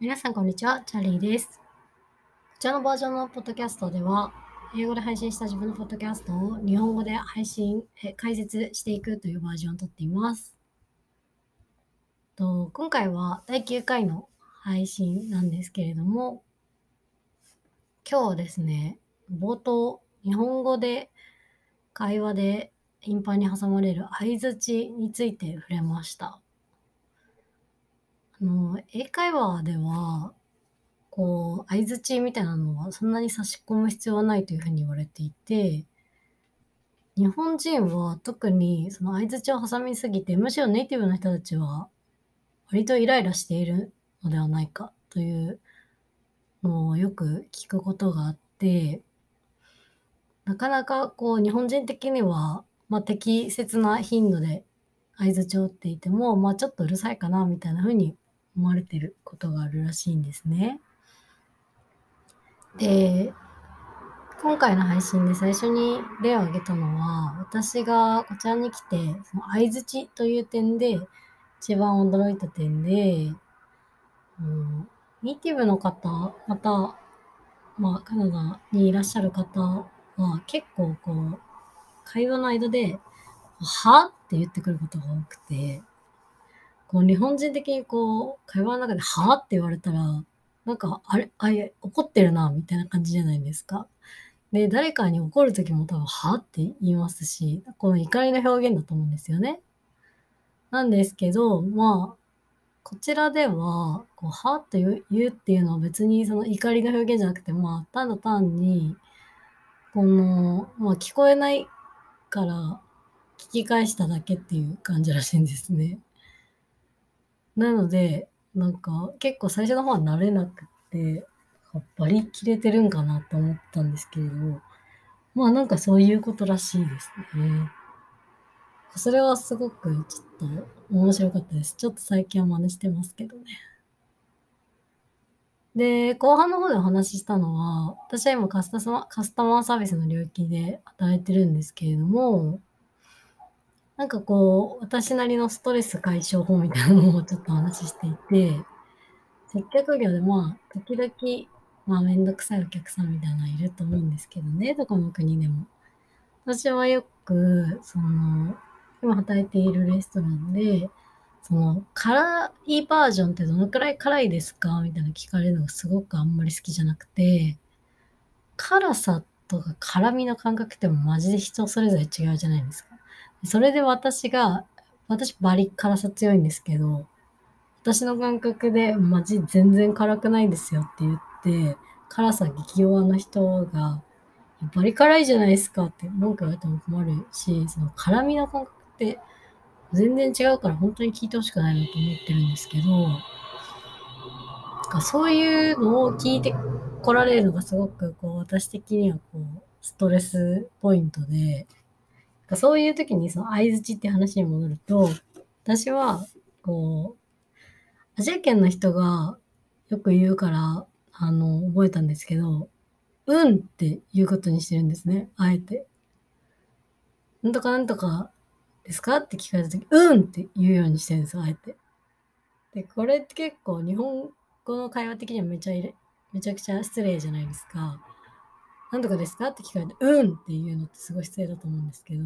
皆さん、こんにちは。チャーリーです。こちらのバージョンのポッドキャストでは、英語で配信した自分のポッドキャストを日本語で配信、え解説していくというバージョンをとっています。と今回は第9回の配信なんですけれども、今日はですね、冒頭、日本語で会話で頻繁に挟まれる相づちについて触れました。あの、英会話では、こう、相づちみたいなのはそんなに差し込む必要はないというふうに言われていて、日本人は特にその相づちを挟みすぎて、むしろネイティブの人たちは割とイライラしているのではないかというのをよく聞くことがあって、なかなかこう日本人的には、まあ、適切な頻度で相づちを打っていても、まあ、ちょっとうるさいかなみたいな風に思われてることがあるらしいんですね。で、今回の配信で最初に例を挙げたのは、私がこちらに来て、その相づちという点で一番驚いた点で、うん、ネイティブの方、また、まあ、カナダにいらっしゃる方は結構こう、会話の間で、はって言ってくることが多くて、こう日本人的にこう、会話の中ではあ？って言われたら、なんか、あれ、あれ、怒ってるな、みたいな感じじゃないですか。で、誰かに怒るときも多分、はあ？って言いますし、この怒りの表現だと思うんですよね。なんですけど、まあ、こちらでは、こう、はって言う言うっていうのは別にその怒りの表現じゃなくて、まあ、ただ単に、この、まあ、聞こえないから聞き返しただけっていう感じらしいんですね。なので、なんか結構最初の方は慣れなくて、バリ切れてるんかなと思ったんですけれども、まあなんかそういうことらしいですね。それはすごくちょっと面白かったです。ちょっと最近は真似してますけどね。で、後半の方でお話ししたのは、私は今カスタカスタマーサービスの領域で働いてるんですけれども、なんかこう、私なりのストレス解消法みたいなのをちょっとお話ししていて、接客業でまあ、時々、まあ、めんどくさいお客さんみたいなのいると思うんですけどね、どこの国でも。私はよく、その、今働いているレストランで、その、辛いバージョンってどのくらい辛いですか？みたいな聞かれるのがすごくあんまり好きじゃなくて、辛さとか辛みの感覚ってマジで人それぞれ違うじゃないですか。それで私が、私バリ辛さ強いんですけど、私の感覚でマジ全然辛くないですよって言って、辛さ激弱な人が、バリ辛いじゃないですかって文句言われても困るし、その辛みの感覚って全然違うから本当に聞いてほしくないなと思ってるんですけど、かそういうのを聞いてこられるのがすごくこう私的にはこうストレスポイントで、そういう時にその相づちって話に戻ると、私はこう、アジア圏の人がよく言うから、あの、覚えたんですけど、うんって言うことにしてるんですね、あえて。なんとかなんとかですかって聞かれた時、うんって言うようにしてるんですよ、あえて。で、これって結構日本語の会話的にはめちゃめちゃくちゃ失礼じゃないですか。なんとかですか？って聞かれて、うんっていうのってすごい失礼だと思うんですけど、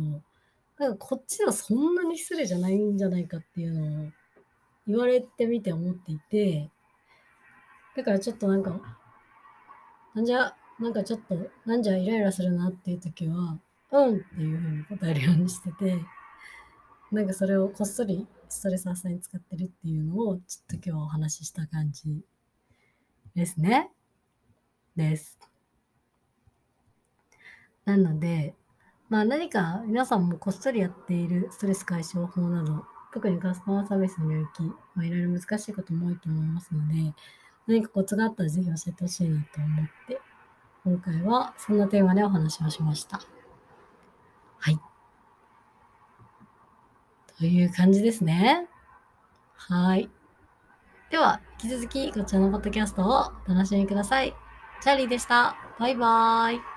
なんかこっちはそんなに失礼じゃないんじゃないかっていうのを言われてみて思っていて、だからちょっとなんか、なんじゃ、なんかちょっと、なんじゃイライラするなっていう時は、うんっていうふうに答えるようにしてて、なんかそれをこっそりストレス発散に使ってるっていうのをちょっと今日お話しした感じですね。です。なので、まあ何か皆さんもこっそりやっているストレス解消法など、特にカスタマーサービスの領域、まあ、いろいろ難しいことも多いと思いますので、何かコツがあったらぜひ教えてほしいなと思って、今回はそんなテーマでお話をしました。はい。という感じですね。はい。では、引き続きこちらのポッドキャストをお楽しみください。チャーリーでした。バイバーイ。